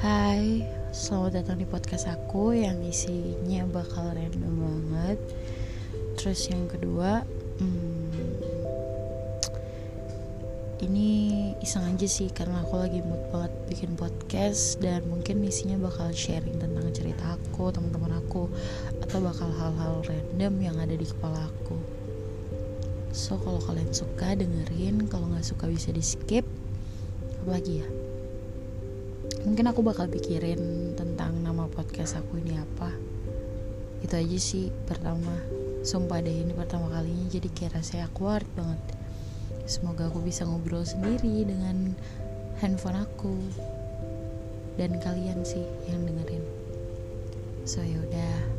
Hai, selamat datang di podcast aku yang isinya bakal random banget. Terus yang kedua, hmm, ini iseng aja sih karena aku lagi mood banget bikin podcast dan mungkin isinya bakal sharing tentang cerita aku, teman-teman aku, atau bakal hal-hal random yang ada di kepala aku. So kalau kalian suka dengerin, kalau nggak suka bisa di skip. Apa lagi ya? Mungkin aku bakal pikirin tentang nama podcast aku ini apa. Itu aja sih pertama. Sumpah deh ini pertama kalinya jadi kayak rasanya awkward banget. Semoga aku bisa ngobrol sendiri dengan handphone aku dan kalian sih yang dengerin. So yaudah